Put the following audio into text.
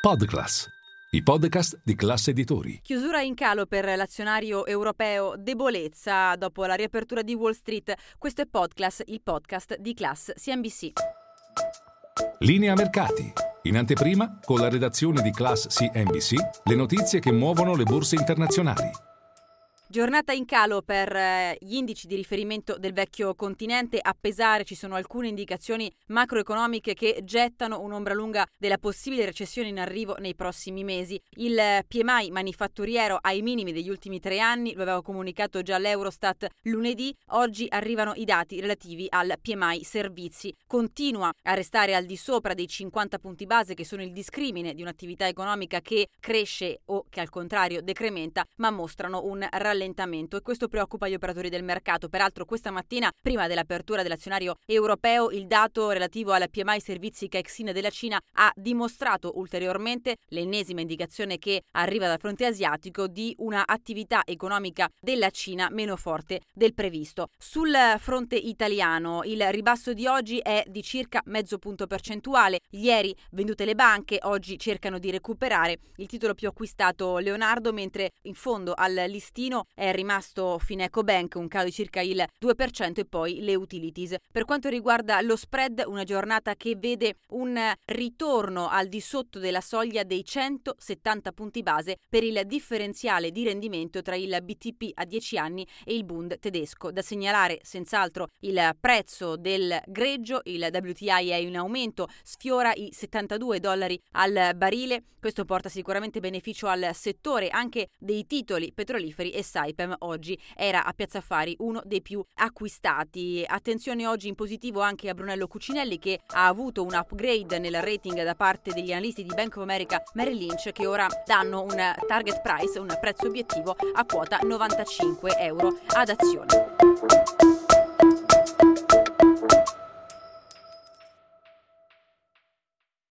Podclass, i podcast di classe editori. Chiusura in calo per l'azionario europeo, debolezza dopo la riapertura di Wall Street. Questo è Podclass, il podcast di Class CNBC. Linea mercati. In anteprima, con la redazione di Class CNBC, le notizie che muovono le borse internazionali. Giornata in calo per eh, gli indici di riferimento del vecchio continente. A pesare ci sono alcune indicazioni macroeconomiche che gettano un'ombra lunga della possibile recessione in arrivo nei prossimi mesi. Il PMI manifatturiero ai minimi degli ultimi tre anni, lo aveva comunicato già l'Eurostat lunedì. Oggi arrivano i dati relativi al PMI servizi. Continua a restare al di sopra dei 50 punti base che sono il discrimine di un'attività economica che cresce o che al contrario decrementa, ma mostrano un rallentamento rallentamento e questo preoccupa gli operatori del mercato. Peraltro questa mattina, prima dell'apertura dell'azionario europeo, il dato relativo alla PMI servizi Caixin della Cina ha dimostrato ulteriormente l'ennesima indicazione che arriva dal fronte asiatico di una attività economica della Cina meno forte del previsto. Sul fronte italiano il ribasso di oggi è di circa mezzo punto percentuale. Ieri vendute le banche, oggi cercano di recuperare il titolo più acquistato Leonardo, mentre in fondo al listino è rimasto Fineco Bank, un calo di circa il 2% e poi le utilities. Per quanto riguarda lo spread, una giornata che vede un ritorno al di sotto della soglia dei 170 punti base per il differenziale di rendimento tra il BTP a 10 anni e il Bund tedesco. Da segnalare senz'altro il prezzo del greggio, il WTI è in aumento, sfiora i 72 dollari al barile. Questo porta sicuramente beneficio al settore anche dei titoli petroliferi e Saipem oggi era a Piazza Affari uno dei più acquistati. Attenzione oggi in positivo anche a Brunello Cucinelli che ha avuto un upgrade nel rating da parte degli analisti di Bank of America Merrill Lynch che ora danno un target price, un prezzo obiettivo a quota 95 euro ad azione.